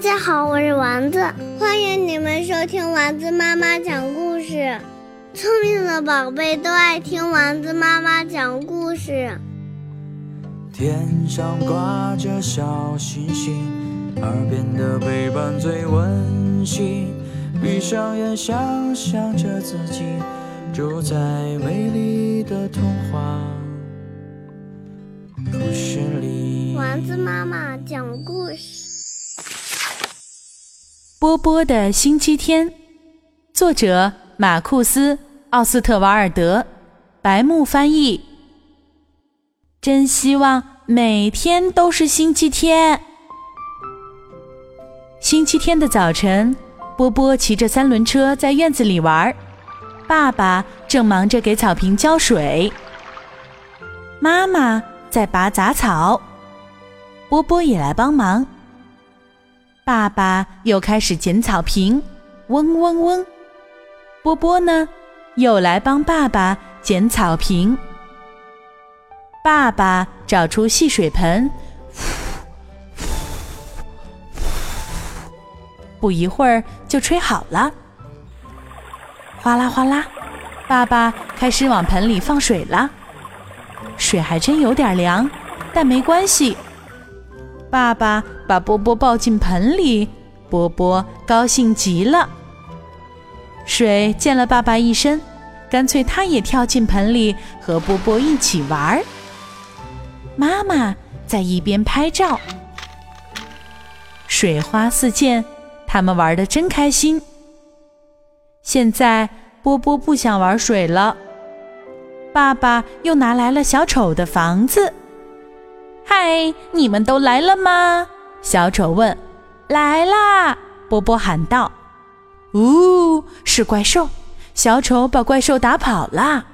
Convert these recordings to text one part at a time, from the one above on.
家好，我是丸子，欢迎你们收听丸子妈妈讲故事。聪明的宝贝都爱听丸子妈妈讲故事。天上挂着小星星，耳边的陪伴最温馨。闭上眼，想象着自己住在美丽的童话故事里。丸子妈妈讲故事。波波的星期天，作者马库斯·奥斯特瓦尔德，白木翻译。真希望每天都是星期天。星期天的早晨，波波骑着三轮车在院子里玩，爸爸正忙着给草坪浇水，妈妈在拔杂草，波波也来帮忙。爸爸又开始剪草坪，嗡嗡嗡。波波呢，又来帮爸爸剪草坪。爸爸找出戏水盆，不一会儿就吹好了。哗啦哗啦，爸爸开始往盆里放水了。水还真有点凉，但没关系。爸爸把波波抱进盆里，波波高兴极了。水溅了爸爸一身，干脆他也跳进盆里和波波一起玩儿。妈妈在一边拍照，水花四溅，他们玩的真开心。现在波波不想玩水了，爸爸又拿来了小丑的房子。嗨，你们都来了吗？小丑问。来啦！波波喊道。呜，是怪兽！小丑把怪兽打跑了。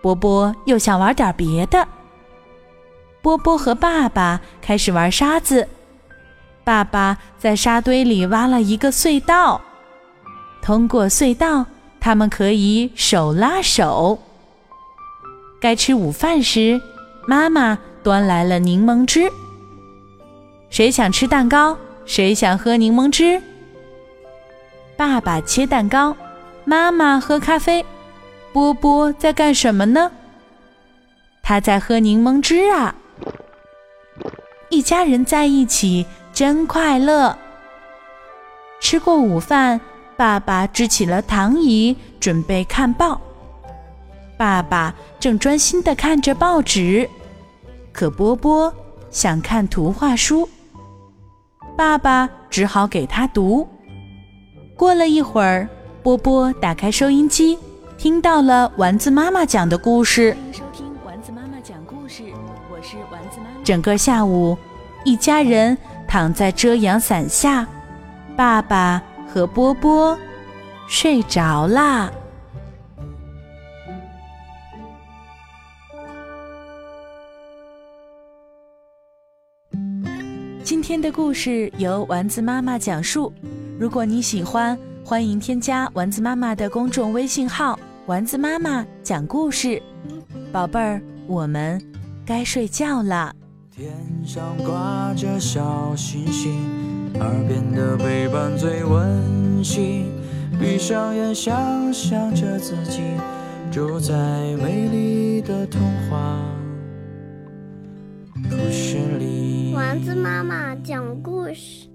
波波又想玩点别的。波波和爸爸开始玩沙子。爸爸在沙堆里挖了一个隧道，通过隧道，他们可以手拉手。该吃午饭时。妈妈端来了柠檬汁。谁想吃蛋糕？谁想喝柠檬汁？爸爸切蛋糕，妈妈喝咖啡。波波在干什么呢？他在喝柠檬汁啊！一家人在一起真快乐。吃过午饭，爸爸支起了躺椅，准备看报。爸爸正专心的看着报纸。可波波想看图画书，爸爸只好给他读。过了一会儿，波波打开收音机，听到了丸子妈妈讲的故事。欢迎收听丸子妈妈讲故事，我是丸子妈妈。整个下午，一家人躺在遮阳伞下，爸爸和波波睡着啦。今天的故事由丸子妈妈讲述。如果你喜欢，欢迎添加丸子妈妈的公众微信号“丸子妈妈讲故事”。宝贝儿，我们该睡觉了。天上挂着小星星，耳边的陪伴最温馨。闭上眼，想象着自己住在美丽子妈妈讲故事。